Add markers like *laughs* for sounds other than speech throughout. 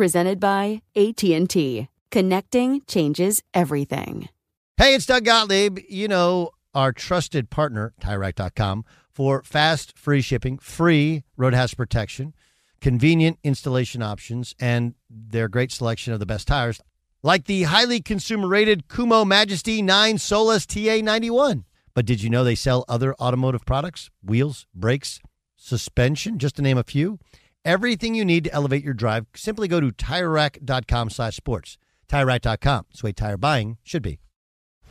presented by AT&T. Connecting changes everything. Hey, it's Doug Gottlieb. You know, our trusted partner, TireRack.com, for fast, free shipping, free road hazard protection, convenient installation options, and their great selection of the best tires, like the highly consumer-rated Kumho Majesty 9 Solus TA91. But did you know they sell other automotive products? Wheels, brakes, suspension, just to name a few. Everything you need to elevate your drive, simply go to TireRack.com slash sports. TireRack.com. It's the way tire buying should be.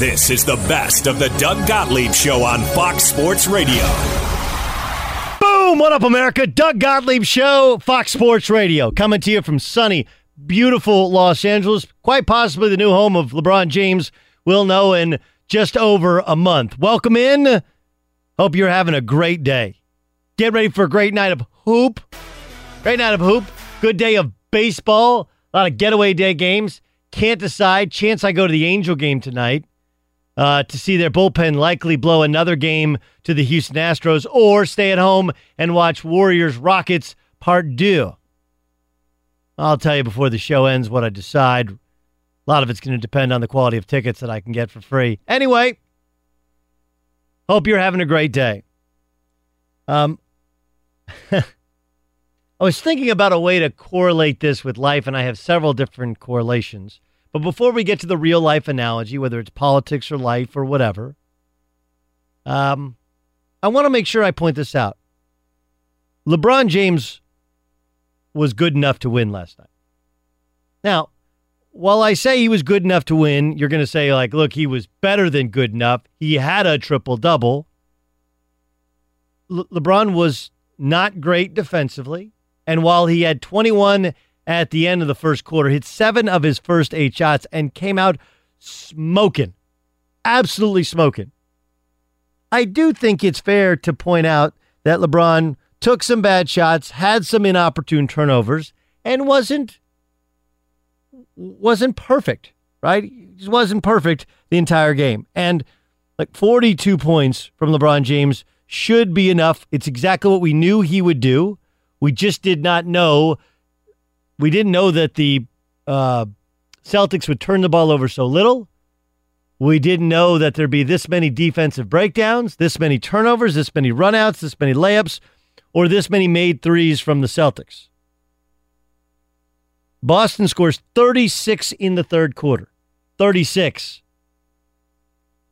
This is the best of the Doug Gottlieb Show on Fox Sports Radio. Boom! What up, America? Doug Gottlieb Show, Fox Sports Radio, coming to you from sunny, beautiful Los Angeles, quite possibly the new home of LeBron James. We'll know in just over a month. Welcome in. Hope you're having a great day. Get ready for a great night of hoop. Great night of hoop. Good day of baseball. A lot of getaway day games. Can't decide. Chance I go to the Angel game tonight uh, to see their bullpen likely blow another game to the Houston Astros or stay at home and watch Warriors Rockets Part 2. I'll tell you before the show ends what I decide. A lot of it's going to depend on the quality of tickets that I can get for free. Anyway, hope you're having a great day. Um, *laughs* I was thinking about a way to correlate this with life, and I have several different correlations. But before we get to the real life analogy, whether it's politics or life or whatever, um, I want to make sure I point this out. LeBron James was good enough to win last night. Now, while I say he was good enough to win, you're going to say, like, look, he was better than good enough. He had a triple double. Le- LeBron was not great defensively. And while he had 21 at the end of the first quarter, hit seven of his first eight shots, and came out smoking. Absolutely smoking. I do think it's fair to point out that LeBron took some bad shots, had some inopportune turnovers, and wasn't wasn't perfect, right? He just wasn't perfect the entire game. And like 42 points from LeBron James should be enough. It's exactly what we knew he would do. We just did not know we didn't know that the uh, Celtics would turn the ball over so little. We didn't know that there'd be this many defensive breakdowns, this many turnovers, this many runouts, this many layups, or this many made threes from the Celtics. Boston scores 36 in the third quarter. 36.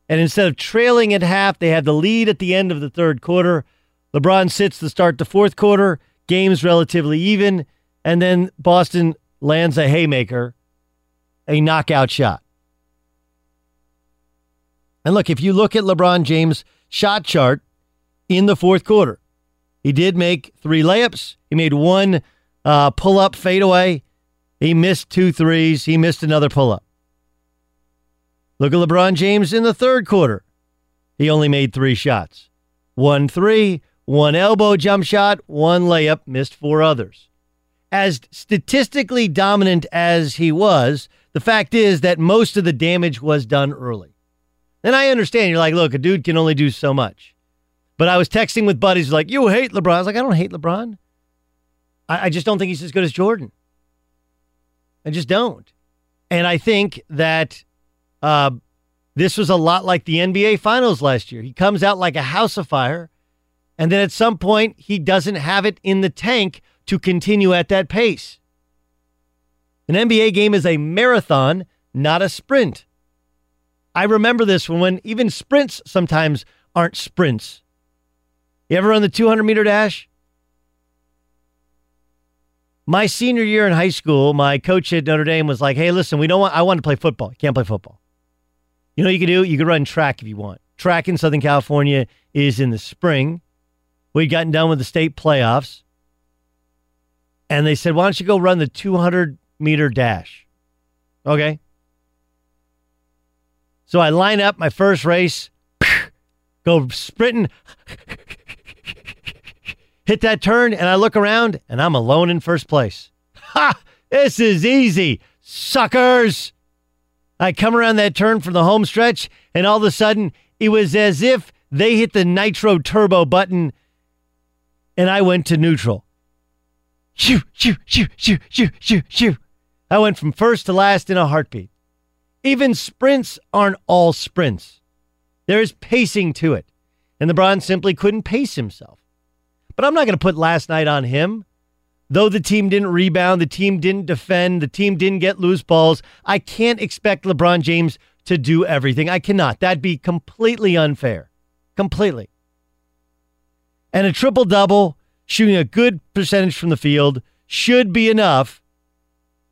And instead of trailing at half, they have the lead at the end of the third quarter. LeBron sits to start the fourth quarter. Game's relatively even. And then Boston lands a haymaker, a knockout shot. And look, if you look at LeBron James' shot chart in the fourth quarter, he did make three layups. He made one uh, pull up fadeaway. He missed two threes. He missed another pull up. Look at LeBron James in the third quarter. He only made three shots one three, one elbow jump shot, one layup, missed four others. As statistically dominant as he was, the fact is that most of the damage was done early. And I understand. You're like, look, a dude can only do so much. But I was texting with buddies like, you hate LeBron. I was like, I don't hate LeBron. I, I just don't think he's as good as Jordan. I just don't. And I think that uh, this was a lot like the NBA Finals last year. He comes out like a house of fire, and then at some point, he doesn't have it in the tank to continue at that pace. An NBA game is a marathon, not a sprint. I remember this when, when even sprints sometimes aren't sprints. You ever run the 200 meter dash? My senior year in high school, my coach at Notre Dame was like, "Hey, listen, we don't want. I want to play football. Can't play football. You know, you can do. You can run track if you want. Track in Southern California is in the spring. We'd gotten done with the state playoffs, and they said, "Why don't you go run the 200 meter dash?" Okay. So I line up my first race, *laughs* go sprinting, *laughs* hit that turn, and I look around, and I'm alone in first place. Ha! This is easy, suckers. I come around that turn from the home stretch, and all of a sudden, it was as if they hit the nitro turbo button, and I went to neutral. Shoo, shoo, shoo, shoo, shoo, shoo, shoo. I went from first to last in a heartbeat. Even sprints aren't all sprints. There is pacing to it. And LeBron simply couldn't pace himself. But I'm not going to put last night on him. Though the team didn't rebound, the team didn't defend, the team didn't get loose balls, I can't expect LeBron James to do everything. I cannot. That'd be completely unfair. Completely. And a triple double, shooting a good percentage from the field, should be enough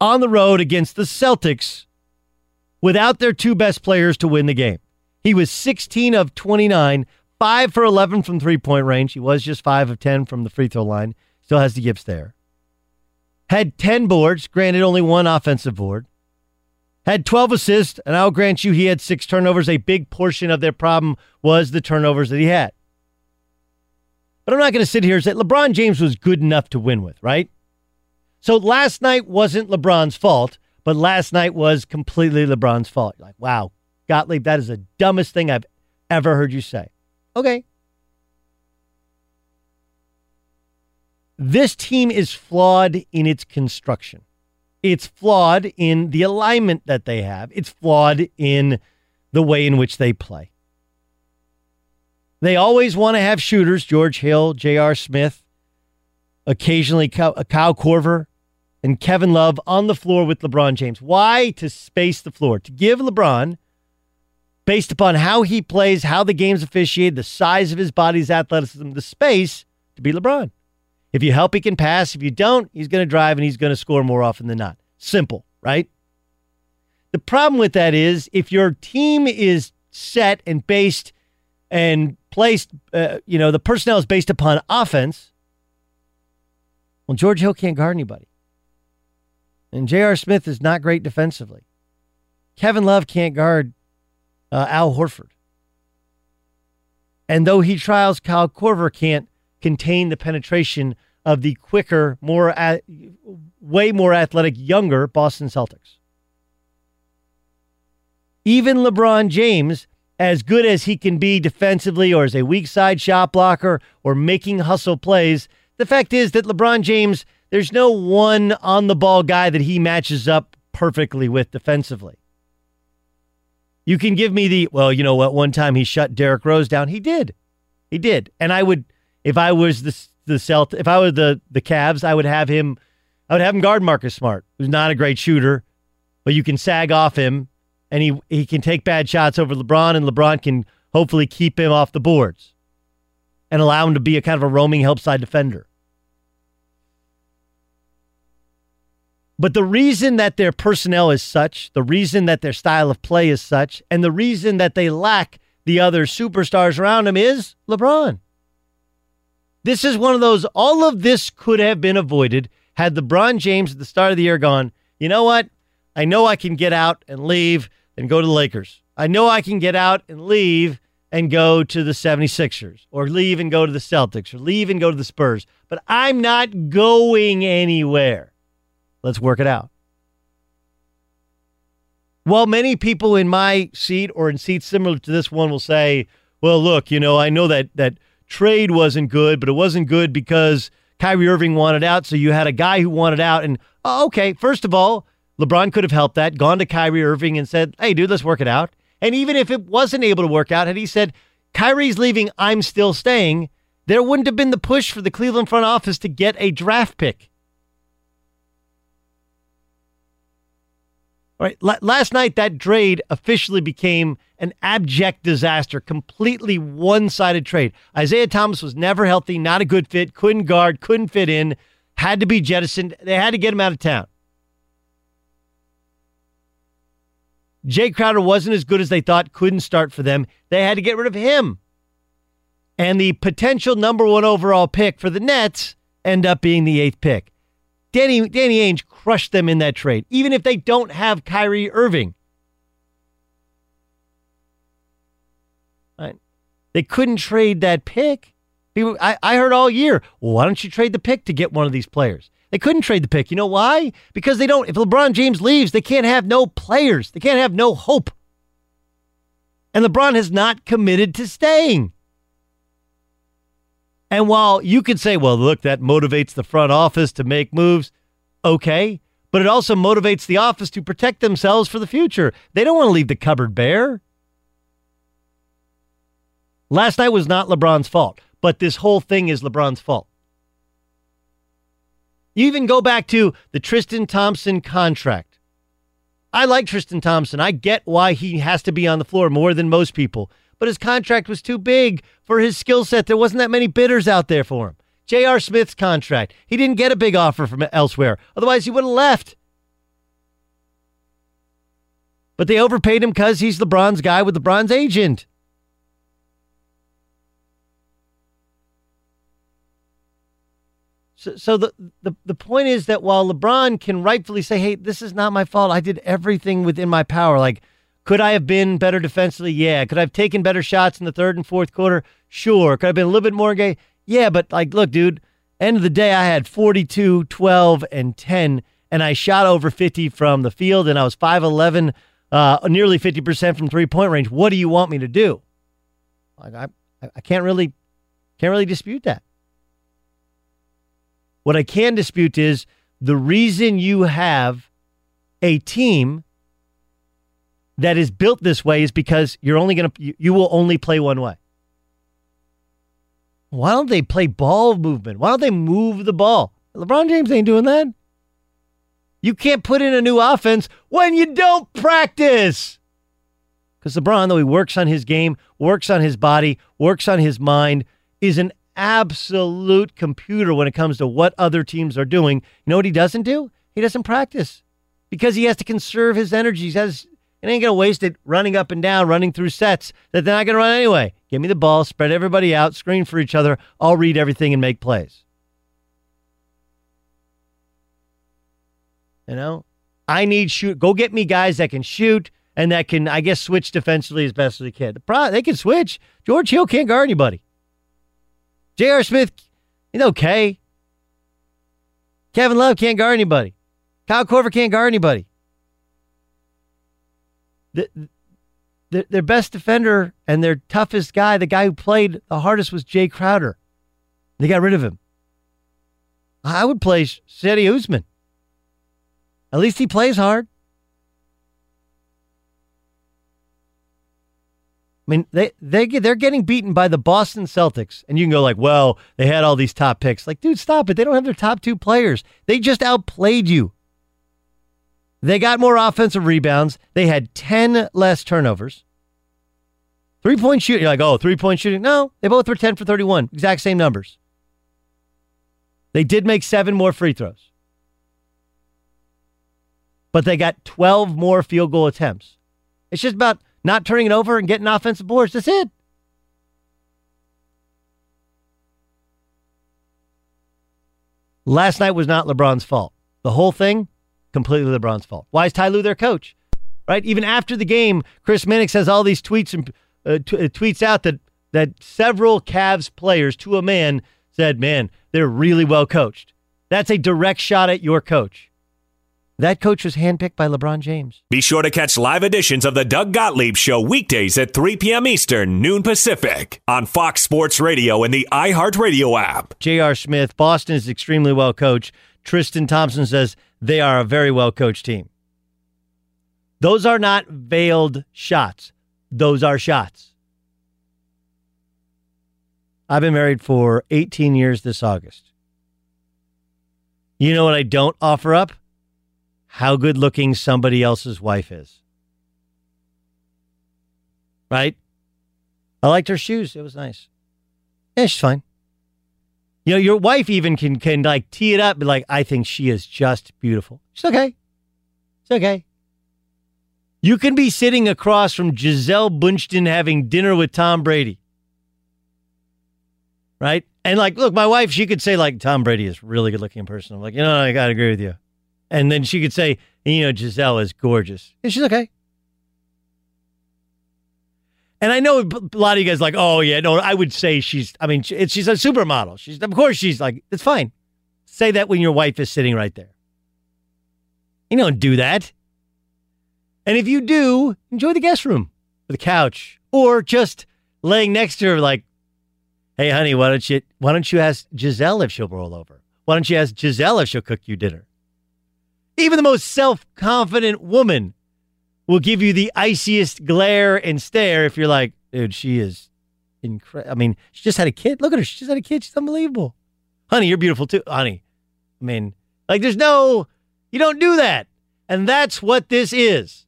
on the road against the Celtics without their two best players to win the game. He was 16 of 29, 5 for 11 from three point range. He was just 5 of 10 from the free throw line. Still has the gifts there. Had 10 boards, granted only one offensive board. Had 12 assists, and I'll grant you he had six turnovers. A big portion of their problem was the turnovers that he had. But I'm not going to sit here and say LeBron James was good enough to win with, right? So last night wasn't LeBron's fault. But last night was completely LeBron's fault. You're like, wow, Gottlieb, that is the dumbest thing I've ever heard you say. Okay. This team is flawed in its construction. It's flawed in the alignment that they have. It's flawed in the way in which they play. They always want to have shooters, George Hill, J.R. Smith, occasionally uh, Kyle Korver, and Kevin Love on the floor with LeBron James. Why? To space the floor, to give LeBron, based upon how he plays, how the game's officiated, the size of his body's athleticism, the space to be LeBron. If you help, he can pass. If you don't, he's going to drive and he's going to score more often than not. Simple, right? The problem with that is if your team is set and based and placed, uh, you know, the personnel is based upon offense. Well, George Hill can't guard anybody. And J.R. Smith is not great defensively. Kevin Love can't guard uh, Al Horford. And though he trials, Kyle Korver can't contain the penetration of the quicker, more, way more athletic, younger Boston Celtics. Even LeBron James, as good as he can be defensively or as a weak side shot blocker or making hustle plays, the fact is that LeBron James there's no one on the ball guy that he matches up perfectly with defensively. You can give me the, well, you know what, one time he shut Derrick Rose down. He did. He did. And I would, if I was the, the Celt, if I were the, the Cavs, I would have him, I would have him guard Marcus Smart, who's not a great shooter, but you can sag off him and he he can take bad shots over LeBron, and LeBron can hopefully keep him off the boards and allow him to be a kind of a roaming help side defender. But the reason that their personnel is such, the reason that their style of play is such, and the reason that they lack the other superstars around them is LeBron. This is one of those, all of this could have been avoided had LeBron James at the start of the year gone, you know what? I know I can get out and leave and go to the Lakers. I know I can get out and leave and go to the 76ers or leave and go to the Celtics or leave and go to the Spurs, but I'm not going anywhere. Let's work it out. While many people in my seat or in seats similar to this one will say, well, look, you know, I know that that trade wasn't good, but it wasn't good because Kyrie Irving wanted out. So you had a guy who wanted out. And oh, okay, first of all, LeBron could have helped that, gone to Kyrie Irving and said, hey, dude, let's work it out. And even if it wasn't able to work out, had he said, Kyrie's leaving, I'm still staying, there wouldn't have been the push for the Cleveland front office to get a draft pick. All right, L- last night that trade officially became an abject disaster, completely one-sided trade. Isaiah Thomas was never healthy, not a good fit, couldn't guard, couldn't fit in, had to be jettisoned. They had to get him out of town. Jae Crowder wasn't as good as they thought, couldn't start for them. They had to get rid of him. And the potential number one overall pick for the Nets end up being the eighth pick. Danny, Danny Ainge crushed them in that trade, even if they don't have Kyrie Irving. Right? They couldn't trade that pick. People, I, I heard all year, well, why don't you trade the pick to get one of these players? They couldn't trade the pick. You know why? Because they don't. If LeBron James leaves, they can't have no players. They can't have no hope. And LeBron has not committed to staying. And while you could say, well, look, that motivates the front office to make moves, okay, but it also motivates the office to protect themselves for the future. They don't want to leave the cupboard bare. Last night was not LeBron's fault, but this whole thing is LeBron's fault. You even go back to the Tristan Thompson contract. I like Tristan Thompson. I get why he has to be on the floor more than most people, but his contract was too big for his skill set. There wasn't that many bidders out there for him. J.R. Smith's contract. He didn't get a big offer from elsewhere. Otherwise, he would have left. But they overpaid him because he's the LeBron's guy with the LeBron's agent. So, so the, the the point is that while LeBron can rightfully say, "Hey, this is not my fault. I did everything within my power." Like, could I have been better defensively? Yeah. Could I have taken better shots in the third and fourth quarter? Sure. Could I have been a little bit more gay? Yeah. But like, look, dude. End of the day, I had 42, 12, and 10, and I shot over 50 from the field, and I was 5'11, uh, nearly 50% from three point range. What do you want me to do? Like, I, I can't really, can't really dispute that. What I can dispute is the reason you have a team that is built this way is because you're only going to you will only play one way. Why don't they play ball movement? Why don't they move the ball? LeBron James ain't doing that. You can't put in a new offense when you don't practice. Because LeBron, though he works on his game, works on his body, works on his mind, is an absolute computer when it comes to what other teams are doing. You know what he doesn't do? He doesn't practice because he has to conserve his energy. He says, it ain't to waste it running up and down, running through sets that they're not to run anyway. Give me the ball, spread everybody out, screen for each other. I'll read everything and make plays. You know, I need shoot. Go get me guys that can shoot and that can, I guess, switch defensively as best as they can. The pro, they can switch. George Hill can't guard anybody. J.R. Smith, he's okay. Kevin Love can't guard anybody. Kyle Korver can't guard anybody. The, the, their best defender and their toughest guy, the guy who played the hardest, was Jae Crowder. They got rid of him. I would play Cedi Osman. At least he plays hard. I mean, they they they're getting beaten by the Boston Celtics, and you can go like, "Well, they had all these top picks." Like, dude, stop it! They don't have their top two players. They just outplayed you. They got more offensive rebounds. They had 10 less turnovers. Three point shooting, you're like, oh, three point shooting. No, they both were 10 for 31, exact same numbers. They did make seven more free throws, but they got 12 more field goal attempts. It's just about not turning it over and getting offensive boards. That's it. Last night was not LeBron's fault. The whole thing, completely LeBron's fault. Why is Ty Lue their coach? Right? Even after the game, Chris Mannix has all these tweets and uh, t- uh, tweets out that that several Cavs players, to a man, said, "Man, they're really well coached." That's a direct shot at your coach. That coach was handpicked by LeBron James. Be sure to catch live editions of the Doug Gottlieb Show weekdays at 3 p.m. Eastern, noon Pacific, on Fox Sports Radio and the iHeartRadio app. J.R. Smith, Boston is extremely well coached. Tristan Thompson says they are a very well coached team. Those are not veiled shots, those are shots. I've been married for 18 years this August. You know what I don't offer up? How good looking somebody else's wife is. Right? I liked her shoes. It was nice. Yeah, she's fine. You know, your wife even can can like tee it up, like, I think she is just beautiful. She's okay. It's okay. You can be sitting across from Gisele Bündchen having dinner with Tom Brady. Right? And like, look, my wife, she could say, like, Tom Brady is really good looking person. I'm like, you know, I gotta agree with you. And then she could say, you know, Gisele is gorgeous. And she's okay. And I know a lot of you guys like, oh yeah, no, I would say she's. I mean, she's a supermodel. She's of course she's like, it's fine. Say that when your wife is sitting right there. You don't do that. And if you do, enjoy the guest room, or the couch, or just laying next to her, like, hey, honey, why don't you why don't you ask Gisele if she'll roll over? Why don't you ask Gisele if she'll cook you dinner? Even the most self confident woman will give you the iciest glare and stare if you're like, dude, she is incredible. I mean, she just had a kid. Look at her. She just had a kid. She's unbelievable. Honey, you're beautiful too. Honey, I mean, like, there's no, you don't do that. And that's what this is.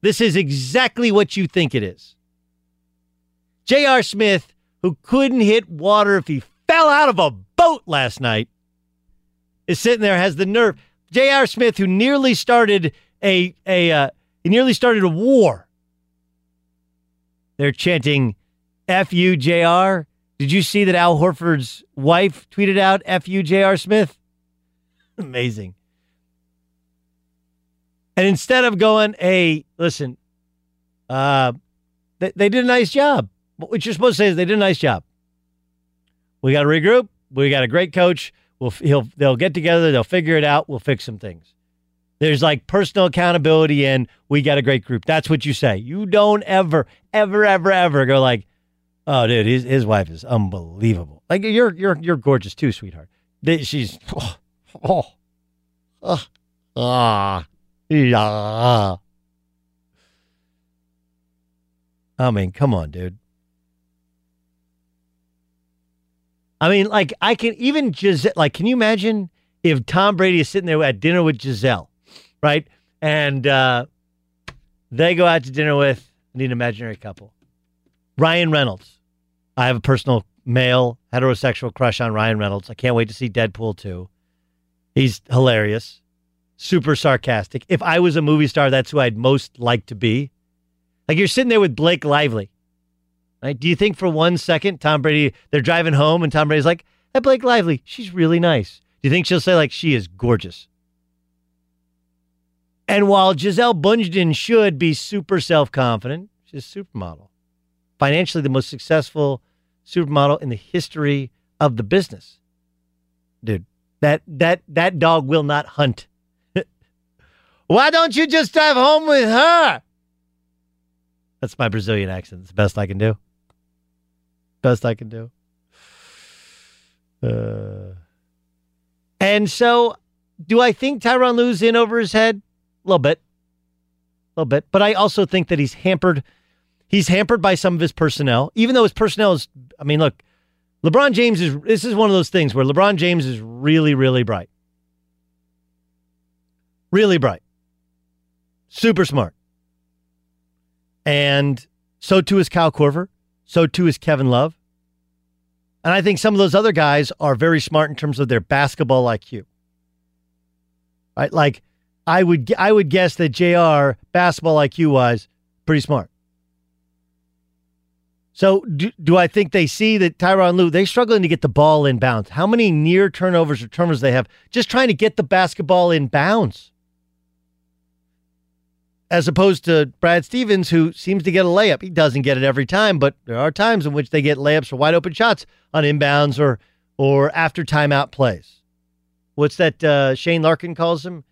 This is exactly what you think it is. J.R. Smith, who couldn't hit water if he fell out of a boat last night, is sitting there, has the nerve. J.R. Smith, who nearly started a, a, uh, he nearly started a war. They're chanting F U J R. Did you see that Al Horford's wife tweeted out F U J R Smith? *laughs* Amazing. And instead of going, hey, listen, uh, they, they did a nice job. What you're supposed to say is they did a nice job. We got to regroup. We got a great coach. We'll, he'll, they'll get together. They'll figure it out. We'll fix some things. There's like personal accountability and we got a great group. That's what you say. You don't ever, ever, ever, ever go like, oh, dude, his, his wife is unbelievable. Like you're you're you're gorgeous too, sweetheart. She's *laughs* oh oh *laughs* ah yeah. I mean, come on, dude. I mean, like I can even Gisele. Like, can you imagine if Tom Brady is sitting there at dinner with Gisele? right? And uh, they go out to dinner with an imaginary couple. Ryan Reynolds. I have a personal male heterosexual crush on Ryan Reynolds. I can't wait to see Deadpool 2. He's hilarious, super sarcastic. If I was a movie star, that's who I'd most like to be. Like you're sitting there with Blake Lively. Right? Do you think for one second Tom Brady they're driving home and Tom Brady's like, "That Blake Lively, she's really nice." Do you think she'll say like she is gorgeous? And while Gisele Bündchen should be super self confident, she's a supermodel, financially the most successful supermodel in the history of the business. Dude, that that that dog will not hunt. *laughs* Why don't you just drive home with her? That's my Brazilian accent. It's the best I can do. Best I can do. Uh, and so, do I think Tyronn Lue's in over his head? A little bit. A little bit. But I also think that he's hampered. He's hampered by some of his personnel, even though his personnel is, I mean, look, LeBron James is, this is one of those things where LeBron James is really, really bright. Really bright. Super smart. And so too is Kyle Korver. So too is Kevin Love. And I think some of those other guys are very smart in terms of their basketball IQ. Right? Like I would I would guess that JR basketball IQ wise pretty smart. So do, do I think they see that Tyronn Lue they're struggling to get the ball in bounds? How many near turnovers or turnovers they have just trying to get the basketball in bounds? As opposed to Brad Stevens, who seems to get a layup. He doesn't get it every time, but there are times in which they get layups or wide open shots on inbounds or or after timeout plays. What's that uh, Shane Larkin calls him?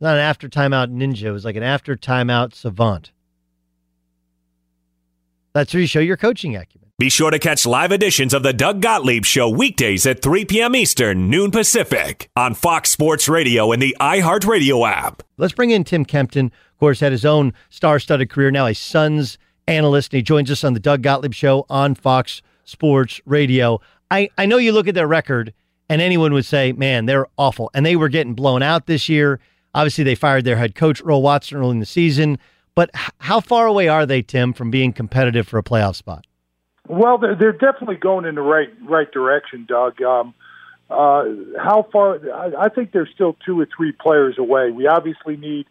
Not an after timeout ninja. It was like an after timeout savant. That's where you show your coaching acumen. Be sure to catch live editions of the Doug Gottlieb Show weekdays at 3 p.m. Eastern, noon Pacific, on Fox Sports Radio and the iHeartRadio app. Let's bring in Tim Kempton. Of course, had his own star-studded career. Now a Suns analyst, and he joins us on the Doug Gottlieb Show on Fox Sports Radio. I, I know you look at their record, and anyone would say, man, they're awful. And they were getting blown out this year. Obviously, they fired their head coach, Earl Watson, early in the season. But how far away are they, Tim, from being competitive for a playoff spot? Well, they're, they're definitely going in the right right direction, Doug. Um, uh, how far? I, I think they're still two or three players away. We obviously need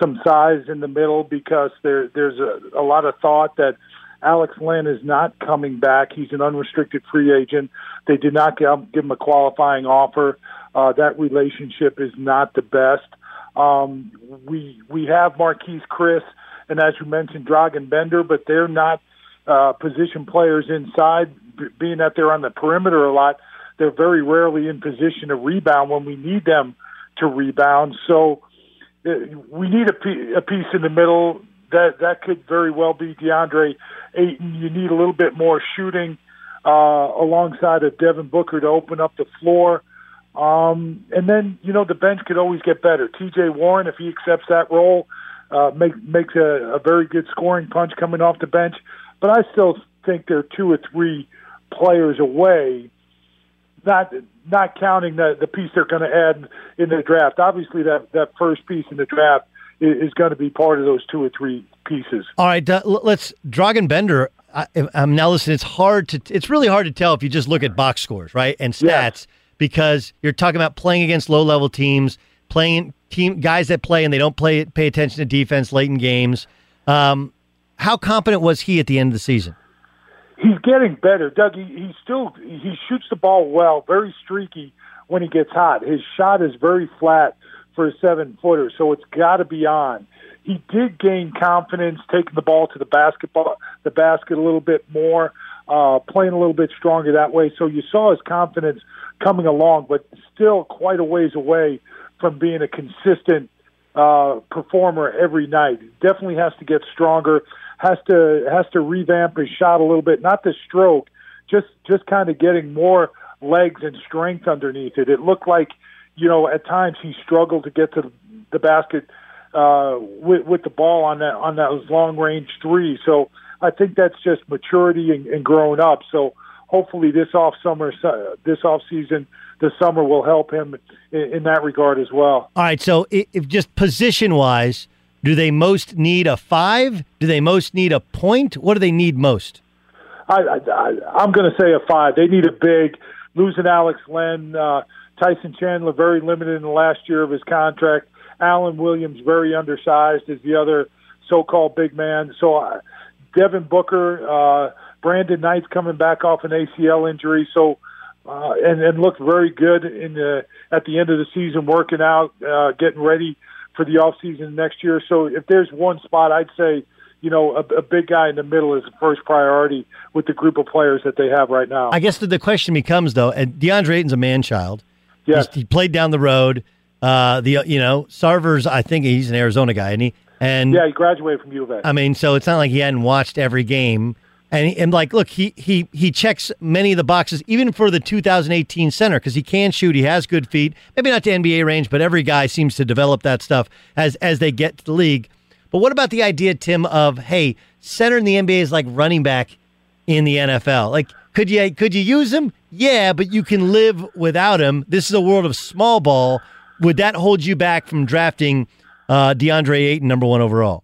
some size in the middle because there there's a, a lot of thought that Alex Len is not coming back. He's an unrestricted free agent. They did not give, him a qualifying offer. Uh, that relationship is not the best. Um, we we have Marquese Chriss and as you mentioned, Dragan Bender, but they're not uh, position players inside. B- being that they're on the perimeter a lot, they're very rarely in position to rebound when we need them to rebound. So uh, we need a, p- a piece in the middle. That that could very well be DeAndre Ayton. You need a little bit more shooting uh, alongside of Devin Booker to open up the floor. Um, and then, you know, the bench could always get better. TJ Warren, if he accepts that role, uh, make, makes a, a very good scoring punch coming off the bench. But I still think they're two or three players away, not not counting the, the piece they're going to add in the draft. Obviously, that, that first piece in the draft is, is going to be part of those two or three pieces. All right, uh, let's Dragan Bender. I, am now listening. It's hard to. It's really hard to tell if you just look at box scores, right, and stats. Yes because you're talking about playing against low level teams, playing team guys that play and they don't play pay attention to defense late in games. Um, how competent was he at the end of the season? He's getting better, Doug. He, he still he shoots the ball well, very streaky when he gets hot. His shot is very flat for a seven footer, so it's got to be on. He did gain confidence, taking the ball to the basketball, the basket a little bit more, uh, playing a little bit stronger that way. So you saw his confidence coming along, but still quite a ways away from being a consistent uh, performer every night. Definitely has to get stronger. Has to has to revamp his shot a little bit. Not the stroke, just just kind of getting more legs and strength underneath it. It looked like, you know, at times he struggled to get to the basket uh, with with the ball on that on those long range three. So I think that's just maturity and, and growing up. So hopefully this off summer, this off season, the summer will help him in, in that regard as well. All right. So if just position wise, do they most need a five? Do they most need a point? What do they need most? I, I'm going to say a five. They need a big. Losing Alex Len, uh, Tyson Chandler, very limited in the last year of his contract. Alan Williams, very undersized, is the other so-called big man. So uh, Devin Booker, uh, Brandon Knight's coming back off an ACL injury, so uh, and and looked very good in the at the end of the season, working out, uh, getting ready for the off season next year. So if there's one spot, I'd say you know, a, a, big guy in the middle is the first priority with the group of players that they have right now. I guess the, the question becomes though, and DeAndre Ayton's a man child. Yes, He's, he played down the road. Uh, the you know Sarver's, I think he's an Arizona guy, and he and yeah, he graduated from U of A. I mean, so it's not like he hadn't watched every game. And, and like, look, he, he he checks many of the boxes, even for the 2018 center, because he can shoot. He has good feet. Maybe not to NBA range, but every guy seems to develop that stuff as as they get to the league. But what about the idea, Tim, of hey, center in the NBA is like running back in the NFL? Like, could you could you use him? Yeah, but you can live without him. This is a world of small ball. Would that hold you back from drafting uh, DeAndre Ayton number one overall?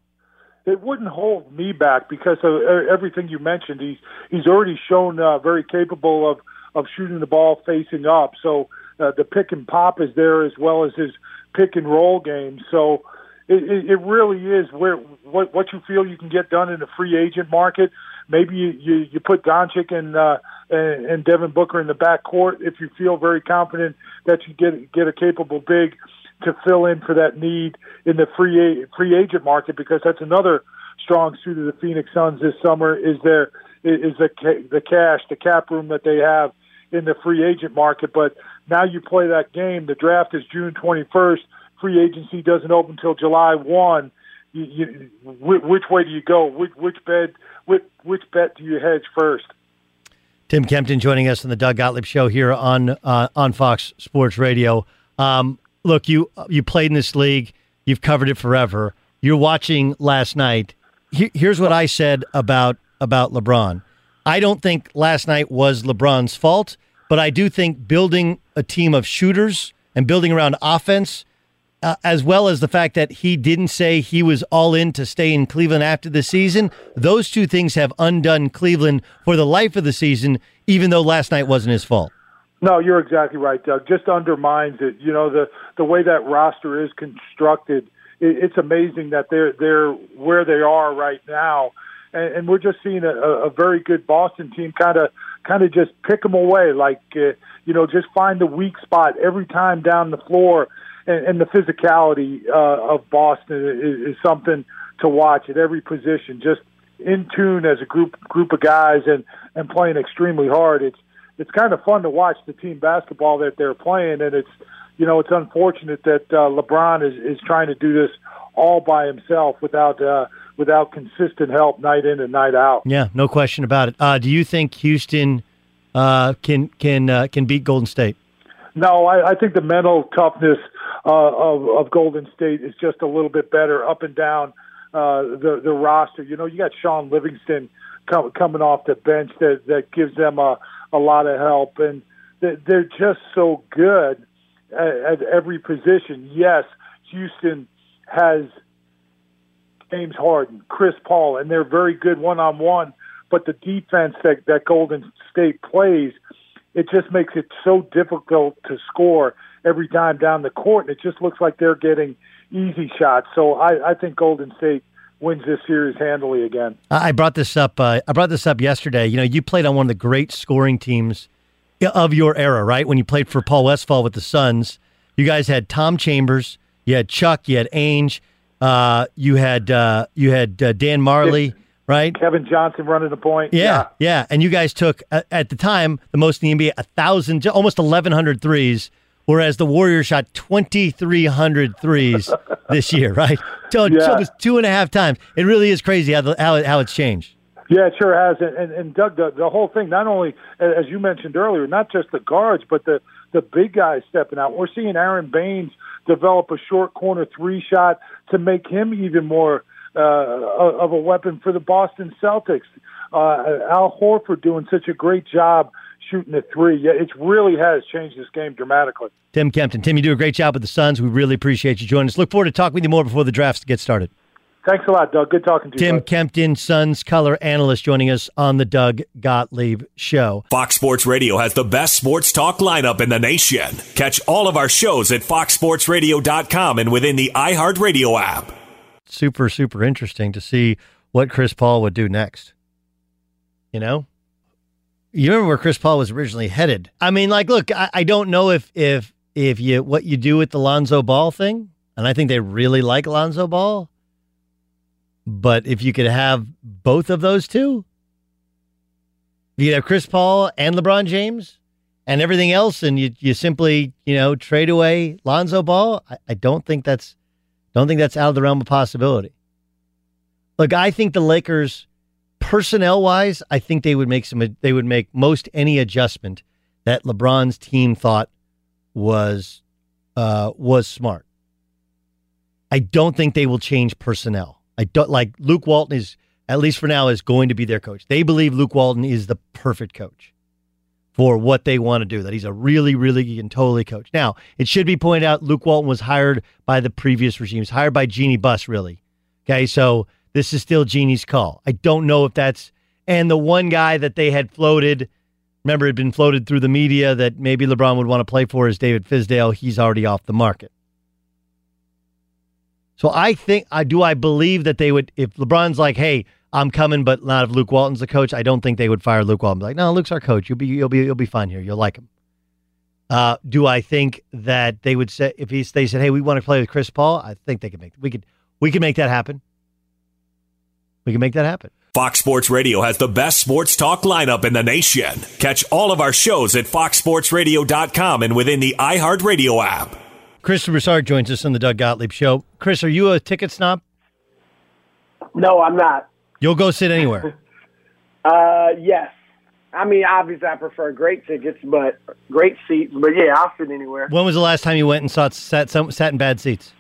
It wouldn't hold me back because of everything you mentioned. He's he's already shown uh, very capable of of shooting the ball facing up. So uh, the pick and pop is there as well as his pick and roll game. So it, it, it really is where what what you feel you can get done in the free agent market. Maybe you you, you put Doncic and, uh, and and Devin Booker in the back court if you feel very confident that you get get a capable big to fill in for that need in the free free agent market because that's another strong suit of the Phoenix Suns this summer is their is the the cash the cap room that they have in the free agent market. But now you play that game. The draft is June 21st. Free agency doesn't open until July 1. You, you, which way do you go? Which, which bed? Which, which bet do you hedge first? Tim Kempton joining us on the Doug Gottlieb Show here on uh, on Fox Sports Radio. Um, look, you you played in this league. You've covered it forever. You're watching last night. here's what I said about about LeBron. I don't think last night was LeBron's fault, but I do think building a team of shooters and building around offense, uh, as well as the fact that he didn't say he was all in to stay in Cleveland after the season, those two things have undone Cleveland for the life of the season, even though last night wasn't his fault. No, you're exactly right, Doug. Just undermines it. You know the the way that roster is constructed. It, it's amazing that they're they're where they are right now and, and we're just seeing a, a very good Boston team kind of kind of just pick them away, like uh, you know, just find the weak spot every time down the floor, and, and the physicality uh, of Boston is, is something to watch at every position. Just in tune as a group group of guys and and playing extremely hard. It's it's kind of fun to watch the team basketball that they're playing, and it's you know it's unfortunate that uh, LeBron is is trying to do this all by himself without uh, without consistent help night in and night out. Yeah, no question about it. Uh, do you think Houston uh, can can uh, can beat Golden State? No, I, I think the mental toughness uh, of, of Golden State is just a little bit better up and down uh, the the roster. You know, you got Shaun Livingston com- coming off the bench that that gives them a a lot of help, and they're just so good at, at every position. Yes, Houston has James Harden, Chris Paul, and they're very good one on one. But the defense that, that Golden State plays, it just makes it so difficult to score every time down the court. And it just looks like they're getting easy shots. So I, I think Golden State wins this series handily again. I brought this up. Uh, I brought this up yesterday. You know, you played on one of the great scoring teams of your era, right? When you played for Paul Westphal with the Suns, you guys had Tom Chambers, you had Chuck, you had Ainge, uh, you had uh, you had uh, Dan Majerle, right? Kevin Johnson running the point. Yeah, yeah, yeah. And you guys took at the time the most in the NBA, a thousand, almost 1,100 threes, whereas the Warriors shot 2,300 threes *laughs* this year, right? So, yeah. it was two and a half times. It really is crazy how the, how how it's changed. Yeah, it sure has. And, and, and Doug, the, the whole thing, not only as you mentioned earlier, not just the guards, but the the big guys stepping out. We're seeing Aron Baynes develop a short corner three shot to make him even more uh, of a weapon for the Boston Celtics. Uh, Al Horford doing such a great job shooting a three. Yeah, it really has changed this game dramatically. Tim Kempton. Tim, you do a great job with the Suns. We really appreciate you joining us. Look forward to talking with you more before the drafts get started. Thanks a lot, Doug. Good talking to Tim you. Tim Kempton, Suns color analyst, joining us on the Doug Gottlieb Show. Fox Sports Radio has the best sports talk lineup in the nation. Catch all of our shows at foxsportsradio.com and within the iHeartRadio app. Super, super interesting to see what Chris Paul would do next. You know, you remember where Chris Paul was originally headed. I mean, like, look, I, I don't know if if if you what you do with the Lonzo Ball thing, and I think they really like Lonzo Ball. But if you could have both of those two, if you have Chris Paul and LeBron James and everything else, and you you simply you know trade away Lonzo Ball, I, I don't think that's don't think that's out of the realm of possibility. Look, I think the Lakers, personnel wise, I think they would make some they would make most any adjustment that LeBron's team thought was uh, was smart. I don't think they will change personnel. I don't like Luke Walton is at least for now is going to be their coach. They believe Luke Walton is the perfect coach. for what they want to do. That he's a really, really he can totally coach. Now, it should be pointed out Luke Walton was hired by the previous regimes, hired by Jeanie Buss, really. Okay, so this is still Jeanie's call. I don't know if that's and the one guy that they had floated, remember, it had been floated through the media that maybe LeBron would want to play for is David Fizdale. He's already off the market. So I think I do I believe that they would if LeBron's like, hey, I'm coming, but not if Luke Walton's the coach. I don't think they would fire Luke Walton. Like, no, Luke's our coach. You'll be you'll be you'll be fine here. You'll like him. Uh, do I think that they would say if he, they said, "Hey, we want to play with Chris Paul"? I think they could make we could we could make that happen. We can make that happen. Fox Sports Radio has the best sports talk lineup in the nation. Catch all of our shows at foxsportsradio.com and within the iHeartRadio app. Chris Broussard joins us on the Doug Gottlieb Show. Chris, are you a ticket snob? No, I'm not. You'll go sit anywhere. *laughs* uh, yes. I mean, obviously, I prefer great tickets, but great seats. But yeah, I'll sit anywhere. When was the last time you went and saw sat some, sat in bad seats?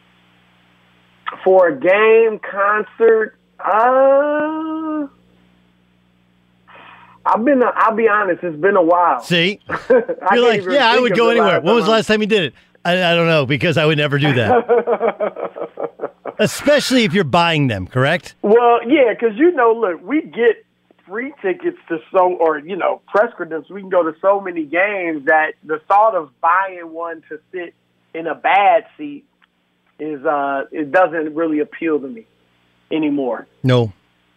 For a game, concert, uh, I've been. I'll be honest. It's been a while. See, *laughs* you're like, yeah, I would go anywhere. When was the last time you did it? I, I don't know because I would never do that. *laughs* Especially if you're buying them, correct? Well, yeah, because you know, look, we get free tickets to so, or you know, press credentials. We can go to so many games that the thought of buying one to sit in a bad seat is, uh, it doesn't really appeal to me anymore. No,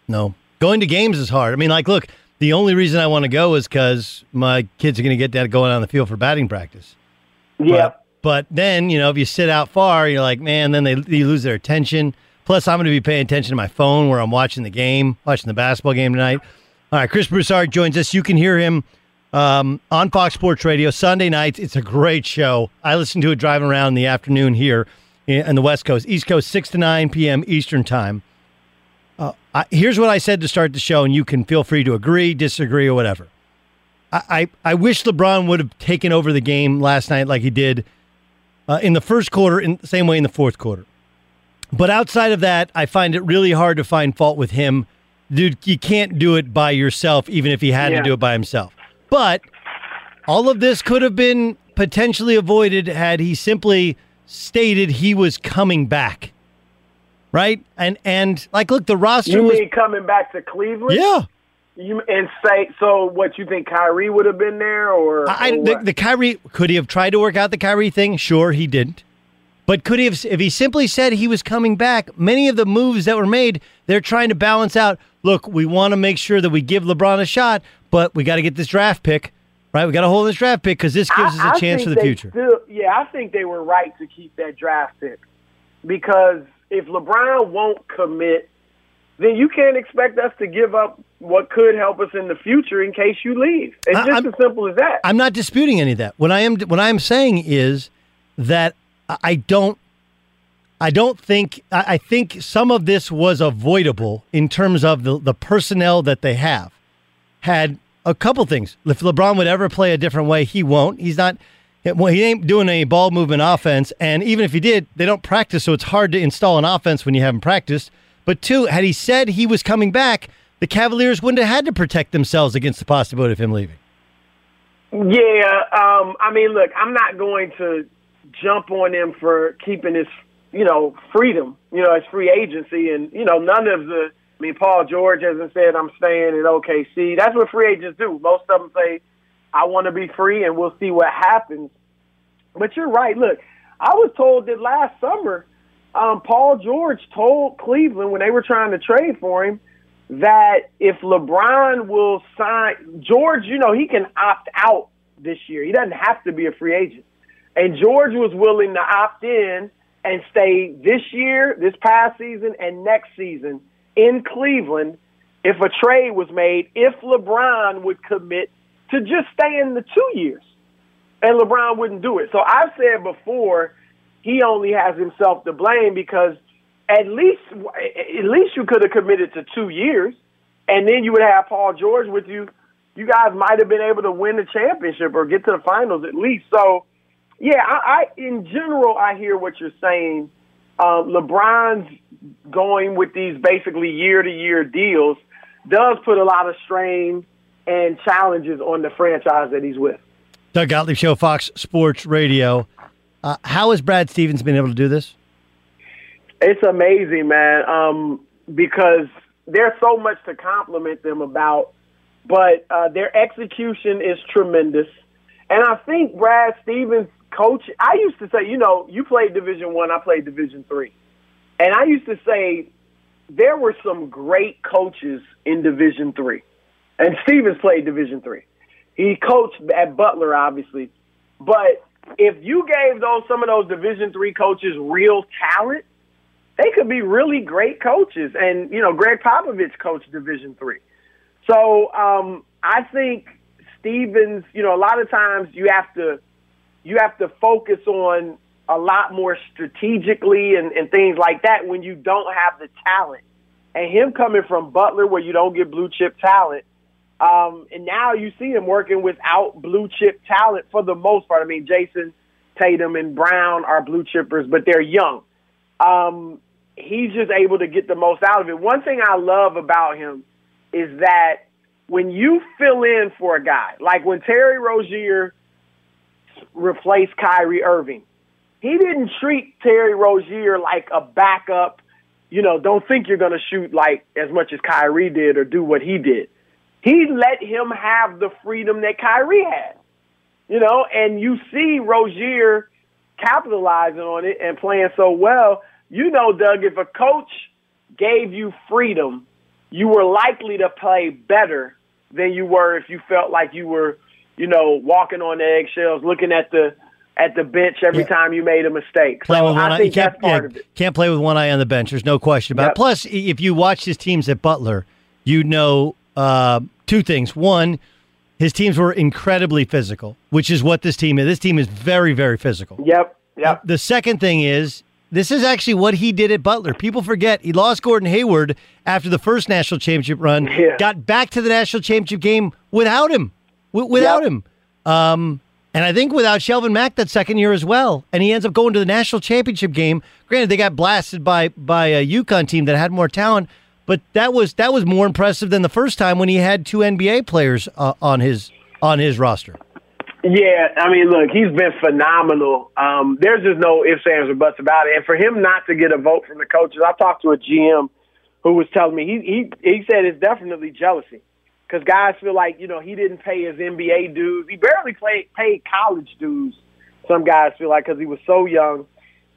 no. Going to games is hard. I mean, like, look, the only reason I want to go is because my kids are going to get that going on the field for batting practice. Yeah. But, but, then, you know, if you sit out far, you're like, man, then they you lose their attention. Plus, I'm going to be paying attention to my phone where I'm watching the game, watching the basketball game tonight. All right, Chris Broussard joins us. You can hear him um, on Fox Sports Radio Sunday nights. It's a great show. I listen to it driving around in the afternoon here in the West Coast, East Coast, 6 to 9 p.m. Eastern Time. Uh, I, here's what I said to start the show, and you can feel free to agree, disagree, or whatever. I, I, I wish LeBron would have taken over the game last night like he did uh, in the first quarter, in the same way in the fourth quarter. But outside of that, I find it really hard to find fault with him. Dude, you can't do it by yourself, even if he had Yeah. to do it by himself. But all of this could have been potentially avoided had he simply stated he was coming back. Right? And and like look, the roster You was coming back to Cleveland? Yeah. You and say so? What you think Kyrie would have been there, or, I, or the, the Kyrie could he have tried to work out the Kyrie thing? Sure, he didn't. But could he have if he simply said he was coming back? Many of the moves that were made, they're trying to balance out. Look, we want to make sure that we give LeBron a shot, but we got to get this draft pick, right? We got to hold this draft pick because this gives I- us I a chance for the future. Still, yeah, I think they were right to keep that draft pick because if LeBron won't commit, then you can't expect us to give up what could help us in the future in case you leave. It's I- just I'm- as simple as that. I'm not disputing any of that. What I am what I am saying is that I- I don't I don't think I I think some of this was avoidable in terms of the, the personnel that they have. Had a couple things. If LeBron would ever play a different way, he won't. He's not well, he ain't doing any ball movement offense, and even if he did, they don't practice, so it's hard to install an offense when you haven't practiced. But two, had he said he was coming back, the Cavaliers wouldn't have had to protect themselves against the possibility of him leaving. Yeah, um, I mean, look, I'm not going to jump on him for keeping his, you know, freedom, you know, his free agency, and you know, none of the. I mean, Paul George hasn't said I'm staying at OKC. That's what free agents do. Most of them say, "I want to be free, and we'll see what happens." But you're right. Look, I was told that last summer, um, Paul George told Cleveland when they were trying to trade for him that if LeBron will sign George, you know, he can opt out this year. He doesn't have to be a free agent. And George was willing to opt in and stay this year, this past season, and next season in Cleveland if a trade was made, if LeBron would commit to just stay in the two years. And LeBron wouldn't do it. So I've said before, he only has himself to blame because at least at least you could have committed to two years, and then you would have Paul George with you. You guys might have been able to win the championship or get to the finals at least. So, yeah, I, I in general I hear what you're saying. Um, LeBron's going with these basically year to year deals does put a lot of strain and challenges on the franchise that he's with. Doug Gottlieb Show, Fox Sports Radio. Uh, how has Brad Stevens been able to do this? It's amazing, man, um, because there's so much to compliment them about, but uh, their execution is tremendous. And I think Brad Stevens coach I used to say, you know, you played division one, I, I played division three. And I used to say there were some great coaches in division three. And Stevens played division three. He coached at Butler, obviously. But if you gave those some of those division three coaches real talent, they could be really great coaches. And, you know, Gregg Popovich coached division three. So um, I think Stevens, you know, a lot of times you have to you have to focus on a lot more strategically and, and things like that when you don't have the talent. And him coming from Butler, where you don't get blue chip talent, um, and now you see him working without blue chip talent for the most part. I mean, Jayson Tatum and Brown are blue chippers, but they're young. Um, he's just able to get the most out of it. One thing I love about him is that when you fill in for a guy, like when Terry Rozier replaced Kyrie Irving. He didn't treat Terry Rozier like a backup. You know, don't think you're going to shoot like as much as Kyrie did or do what he did. He let him have the freedom that Kyrie had. You know, and you see Rozier capitalizing on it and playing so well. You know, Doug, if a coach gave you freedom, you were likely to play better than you were if you felt like you were you know, walking on the eggshells, looking at the at the bench every yeah. time you made a mistake. Play so I think that's part yeah, of it. Can't play with one eye on the bench. There's no question about yep. it. Plus, if you watch his teams at Butler, you know uh, two things. One, his teams were incredibly physical, which is what this team is. This team is very, very physical. Yep. Yep. The second thing is this is actually what he did at Butler. People forget he lost Gordon Hayward after the first national championship run, *laughs* yeah. got back to the national championship game without him w- without yep. him. Um, and I think without Shelvin Mack that second year as well. And he ends up going to the national championship game. Granted, they got blasted by by a UConn team that had more talent, but that was that was more impressive than the first time when he had two NBA players uh, on his on his roster. Yeah, I mean, look, he's been phenomenal. Um, there's just no ifs, ands, or buts about it. And for him not to get a vote from the coaches, I talked to a GM who was telling me he he he said it's definitely jealousy because guys feel like you know he didn't pay his NBA dues. He barely played paid college dues. Some guys feel like because he was so young,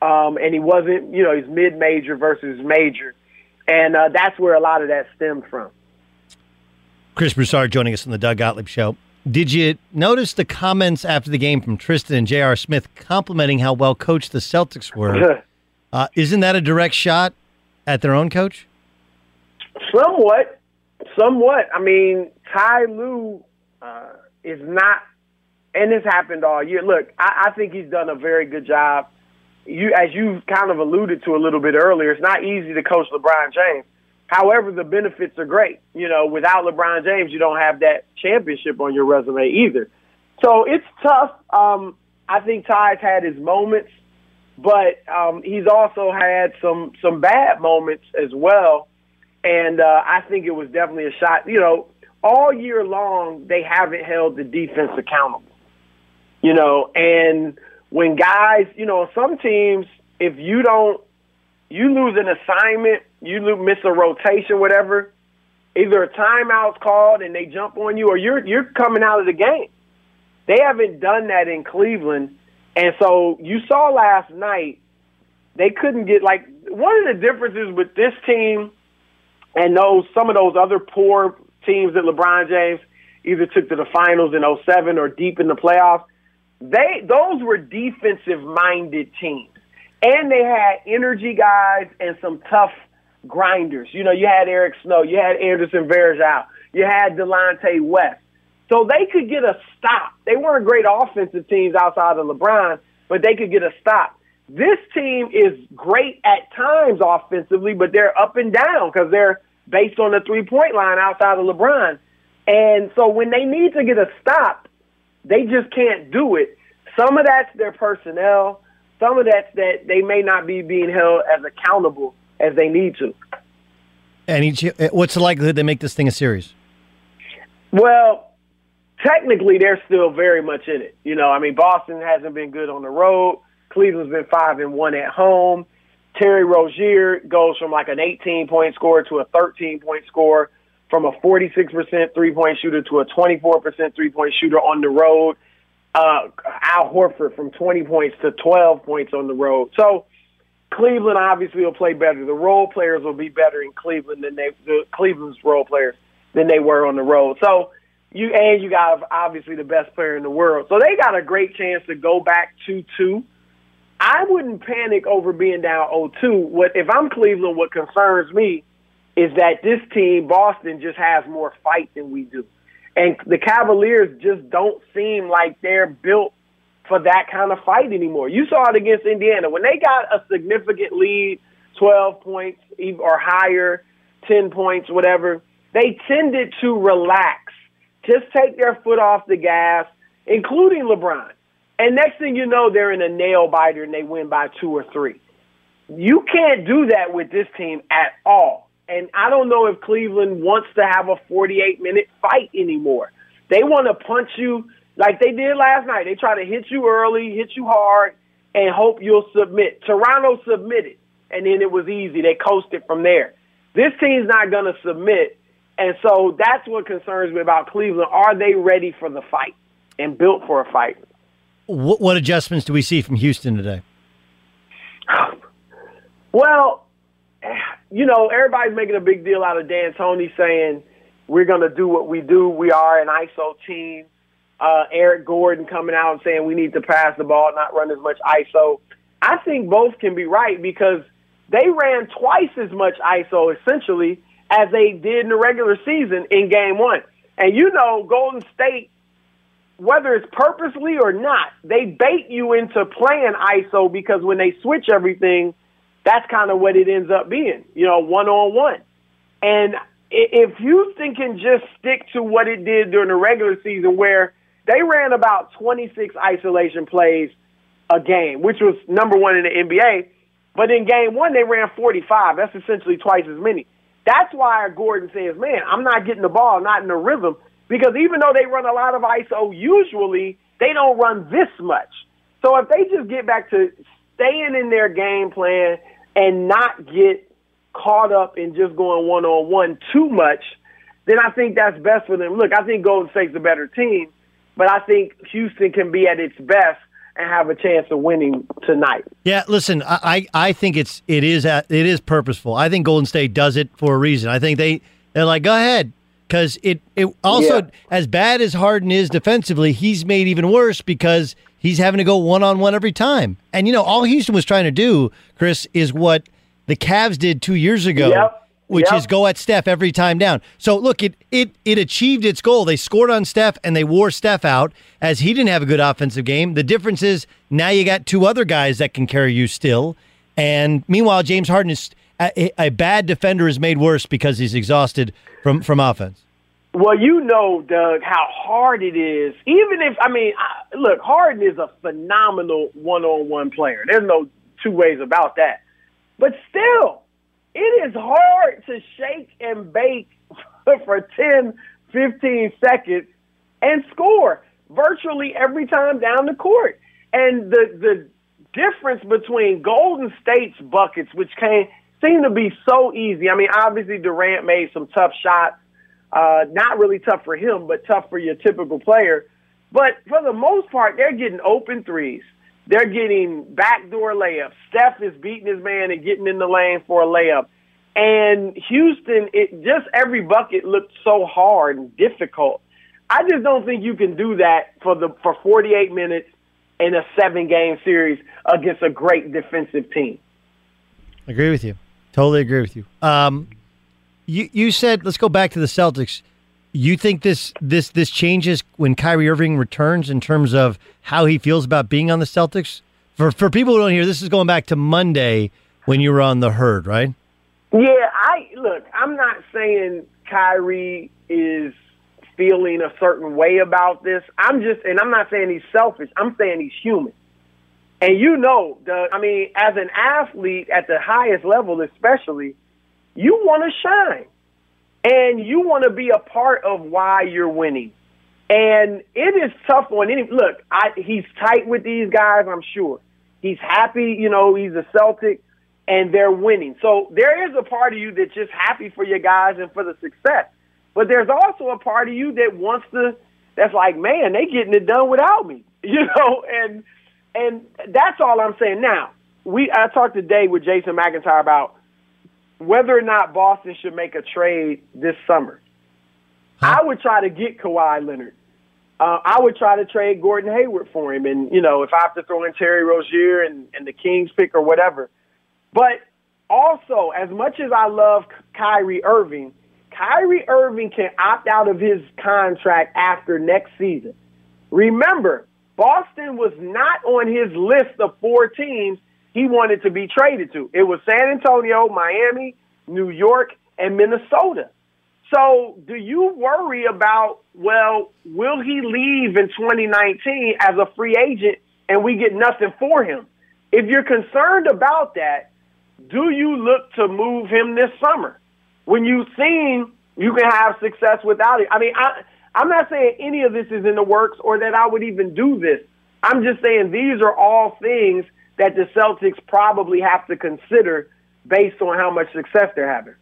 um, and he wasn't you know he's mid major versus major, and uh, that's where a lot of that stemmed from. Chris Broussard joining us on the Doug Gottlieb Show. Did you notice the comments after the game from Tristan and J.R. Smith complimenting how well coached the Celtics were? *laughs* uh, isn't that a direct shot at their own coach? Somewhat. Somewhat. I mean, Ty Lue uh, is not, and this happened all year. Look, I, I think he's done a very good job. You, as you kind of alluded to a little bit earlier, it's not easy to coach LeBron James. However, the benefits are great. You know, without LeBron James, you don't have that championship on your resume either. So it's tough. Um, I think Ty's had his moments, but um, he's also had some some bad moments as well. And uh, I think it was definitely a shot. You know, all year long, they haven't held the defense accountable. You know, and when guys, you know, some teams, if you don't, you lose an assignment, you lose, miss a rotation, whatever, either a timeout's called and they jump on you or you're, you're coming out of the game. They haven't done that in Cleveland. And so you saw last night, they couldn't get, like, one of the differences with this team and those some of those other poor teams that LeBron James either took to the finals in 07 or deep in the playoffs, they those were defensive minded teams. And they had energy guys and some tough grinders. You know, you had Eric Snow, you had Anderson Varejao, you had Delonte West. So they could get a stop. They weren't great offensive teams outside of LeBron, but they could get a stop. This team is great at times offensively, but they're up and down because they're based on the three point line outside of LeBron. And so when they need to get a stop, they just can't do it. Some of that's their personnel. Some of that's that they may not be being held as accountable as they need to. And each, what's the likelihood they make this thing a series? Well, technically, they're still very much in it. You know, I mean, Boston hasn't been good on the road. Cleveland's been five and one at home. Terry Rozier goes from like an 18 point score to a 13 point scorer, from a 46% three point shooter to a 24% three point shooter on the road. Uh, Al Horford from 20 points to 12 points on the road. So Cleveland obviously will play better. The role players will be better in Cleveland than they the Cleveland's role players than they were on the road. So you and you got obviously the best player in the world. So they got a great chance to go back two two. I wouldn't panic over being down 0-2. What if I'm Cleveland? What concerns me is that this team, Boston, just has more fight than we do, and the Cavaliers just don't seem like they're built for that kind of fight anymore. You saw it against Indiana when they got a significant lead, 12 points or higher, 10 points, whatever. They tended to relax, just take their foot off the gas, including LeBron. And next thing you know, they're in a nail biter and they win by two or three. You can't do that with this team at all. And I don't know if Cleveland wants to have a 48 minute fight anymore. They want to punch you like they did last night. They try to hit you early, hit you hard, and hope you'll submit. Toronto submitted, and then it was easy. They coasted from there. This team's not going to submit. And so that's what concerns me about Cleveland. Are they ready for the fight and built for a fight? What, what adjustments do we see from Houston today? *sighs* Well, you know, everybody's making a big deal out of D'Antoni saying we're going to do what we do. We are an ISO team. Uh, Eric Gordon coming out and saying we need to pass the ball, not run as much ISO. I think both can be right because they ran twice as much ISO essentially as they did in the regular season in game one. And you know, Golden State, whether it's purposely or not, they bait you into playing ISO because when they switch everything, that's kind of what it ends up being, you know, one on one. And if Houston can just stick to what it did during the regular season, where they ran about 26 isolation plays a game, which was number one in the NBA. But in game one, they ran 45. That's essentially twice as many. That's why Gordon says, man, I'm not getting the ball, not in the rhythm, because even though they run a lot of ISO, usually they don't run this much. So if they just get back to staying in their game plan and not get caught up in just going one on one too much, then I think that's best for them. Look, I think Golden State's a better team, but I think Houston can be at its best and have a chance of winning tonight. Yeah, listen, I, I think it's it is uh, it is purposeful. I think Golden State does it for a reason. I think they they're like, go ahead, because it it also yeah. as bad as Harden is defensively, he's made even worse because he's having to go one on one every time. And you know, all Houston was trying to do, Chris, is what the Cavs did two years ago. Yep which yep. is go at Steph every time down. So look, it it it achieved its goal. They scored on Steph and they wore Steph out as he didn't have a good offensive game. The difference is now you got two other guys that can carry you still. And meanwhile, James Harden is a, a bad defender is made worse because he's exhausted from from offense. Well, you know, Doug, how hard it is. Even if I mean, I, look, Harden is a phenomenal one-on-one player. There's no two ways about that. But still, it is hard to shake and bake *laughs* for 10, 15 seconds and score virtually every time down the court. And the the difference between Golden State's buckets, which came seem to be so easy. I mean, obviously Durant made some tough shots. Uh, not really tough for him, but tough for your typical player. But for the most part, they're getting open threes. They're getting backdoor layups. Steph is beating his man and getting in the lane for a layup. And Houston, it just every bucket looked so hard and difficult. I just don't think you can do that for the for 48 minutes in a seven game series against a great defensive team. Agree with you. Totally agree with you. Um, you you said let's go back to the Celtics. You think this this this changes when Kyrie Irving returns in terms of how he feels about being on the Celtics? For for people who don't hear, this is going back to Monday when you were on the herd, right? Yeah, I look. I'm not saying Kyrie is feeling a certain way about this. I'm just, and I'm not saying he's selfish. I'm saying he's human. And you know, the, I mean, as an athlete at the highest level, especially, you want to shine. and you want to be a part of why you're winning. And it is tough on any. Look, I, he's tight with these guys. I'm sure he's happy. You know, he's a Celtic, and they're winning. So there is a part of you that's just happy for your guys and for the success. But there's also a part of you that wants to. That's like, man, they getting it done without me. *laughs* You know, and and that's all I'm saying. Now, we I talked today with Jason McIntyre about whether or not Boston should make a trade this summer. Huh? I would try to get Kawhi Leonard. Uh, I would try to trade Gordon Hayward for him, and you know if I have to throw in Terry Rozier and, and the Kings pick or whatever. But also, as much as I love Kyrie Irving, Kyrie Irving can opt out of his contract after next season. Remember, Boston was not on his list of four teams he wanted to be traded to. It was San Antonio, Miami, New York, and Minnesota. So, do you worry about, well, will he leave in 2019 as a free agent and we get nothing for him? If you're concerned about that, do you look to move him this summer? When you've seen you can have success without it. I mean, I, I'm not saying any of this is in the works or that I would even do this. I'm just saying these are all things that the Celtics probably have to consider based on how much success they're having.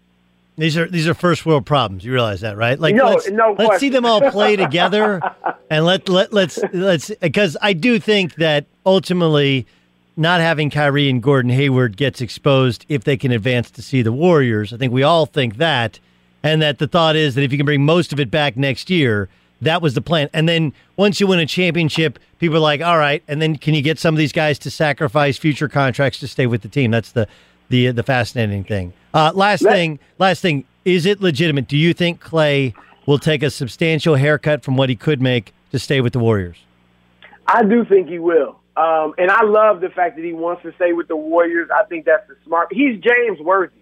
These are these are first world problems. You realize that, right? Like, no, let's, no let's see them all play *laughs* together, and let let let's let's because I do think that ultimately, not having Kyrie and Gordon Hayward gets exposed if they can advance to see the Warriors. I think we all think that, and that the thought is that if you can bring most of it back next year, that was the plan. And then once you win a championship, people are like, all right. And then can you get some of these guys to sacrifice future contracts to stay with the team? That's the the the fascinating thing. Uh, last Let- thing, last thing. Is it legitimate? Do you think Klay will take a substantial haircut from what he could make to stay with the Warriors? I do think he will. Um, and I love the fact that he wants to stay with the Warriors. I think that's the smart. He's James Worthy.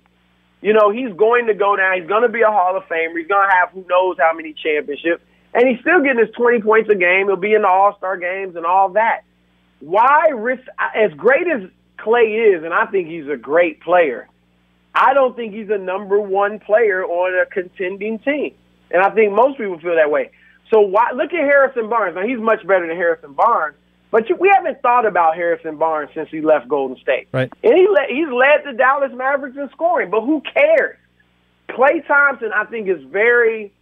You know, he's going to go down. He's going to be a Hall of Famer. He's going to have who knows how many championships and he's still getting his 20 points a game. He'll be in the All Star games and all that. Why risk, as great as Klay is, and I think he's a great player, I don't think he's a number one player on a contending team. And I think most people feel that way. So why, look at Harrison Barnes. Now, he's much better than Harrison Barnes, but you, we haven't thought about Harrison Barnes since he left Golden State. Right. And he le- he's led the Dallas Mavericks in scoring, but who cares? Klay Thompson, I think, is very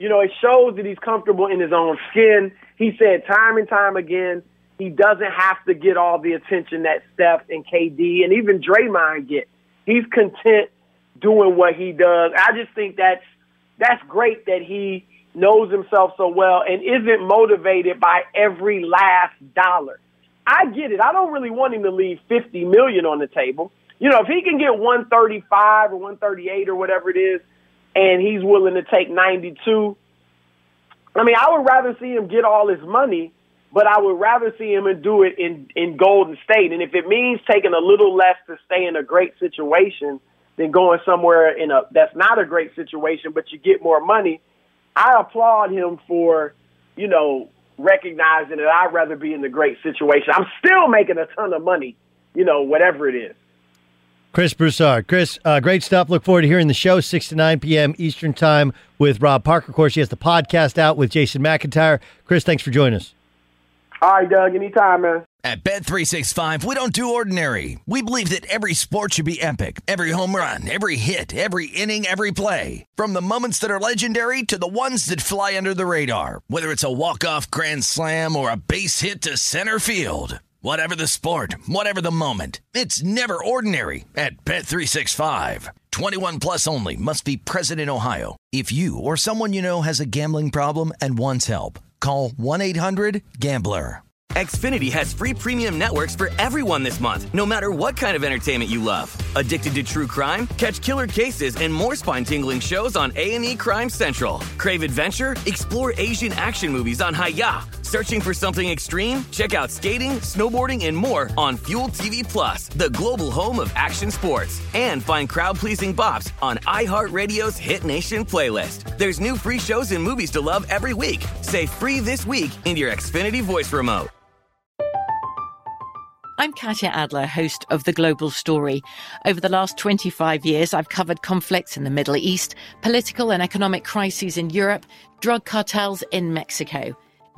you know, it shows that he's comfortable in his own skin. He said time and time again, he doesn't have to get all the attention that Steph and KD and even Draymond get. He's content doing what he does. I just think that's that's great that he knows himself so well and isn't motivated by every last dollar. I get it. I don't really want him to leave 50 million on the table. You know, if he can get 135 or 138 or whatever it is, and he's willing to take 92. I mean, I would rather see him get all his money, but I would rather see him and do it in in Golden State. And if it means taking a little less to stay in a great situation than going somewhere in a that's not a great situation, but you get more money, I applaud him for, you know, recognizing that I'd rather be in the great situation. I'm still making a ton of money, you know, whatever it is. Chris Broussard. Chris, uh, great stuff. Look forward to hearing the show 6 to 9 p.m. Eastern Time with Rob Parker. Of course, he has the podcast out with Jason McIntyre. Chris, thanks for joining us. All right, Doug. Anytime, man. At Bet365, we don't do ordinary. We believe that every sport should be epic. Every home run, every hit, every inning, every play. From the moments that are legendary to the ones that fly under the radar. Whether it's a walk-off grand slam or a base hit to center field. Whatever the sport, whatever the moment, it's never ordinary at Bet365. 21 plus only must be present in Ohio. If you or someone you know has a gambling problem and wants help, call 1-800-GAMBLER. Xfinity has free premium networks for everyone this month, no matter what kind of entertainment you love. Addicted to true crime? Catch killer cases and more spine-tingling shows on A&E Crime Central. Crave adventure? Explore Asian action movies on Hi-YAH. Searching for something extreme? Check out skating, snowboarding, and more on Fuel TV Plus, the global home of action sports. And find crowd-pleasing bops on iHeartRadio's Hit Nation playlist. There's new free shows and movies to love every week. Say free this week in your Xfinity voice remote. I'm Katya Adler, host of The Global Story. Over the last 25 years, I've covered conflicts in the Middle East, political and economic crises in Europe, drug cartels in Mexico.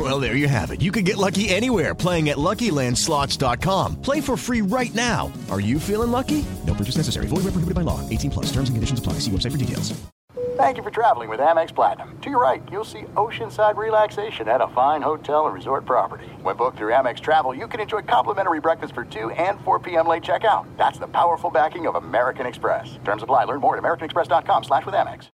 Well, there you have it. You can get lucky anywhere playing at LuckyLandSlots.com. Play for free right now. Are you feeling lucky? No purchase necessary. Void where prohibited by law. 18 plus. Terms and conditions apply. See website for details. Thank you for traveling with Amex Platinum. To your right, you'll see oceanside relaxation at a fine hotel and resort property. When booked through Amex Travel, you can enjoy complimentary breakfast for 2 and 4 p.m. late checkout. That's the powerful backing of American Express. Terms apply. Learn more at americanexpress.com slash with Amex.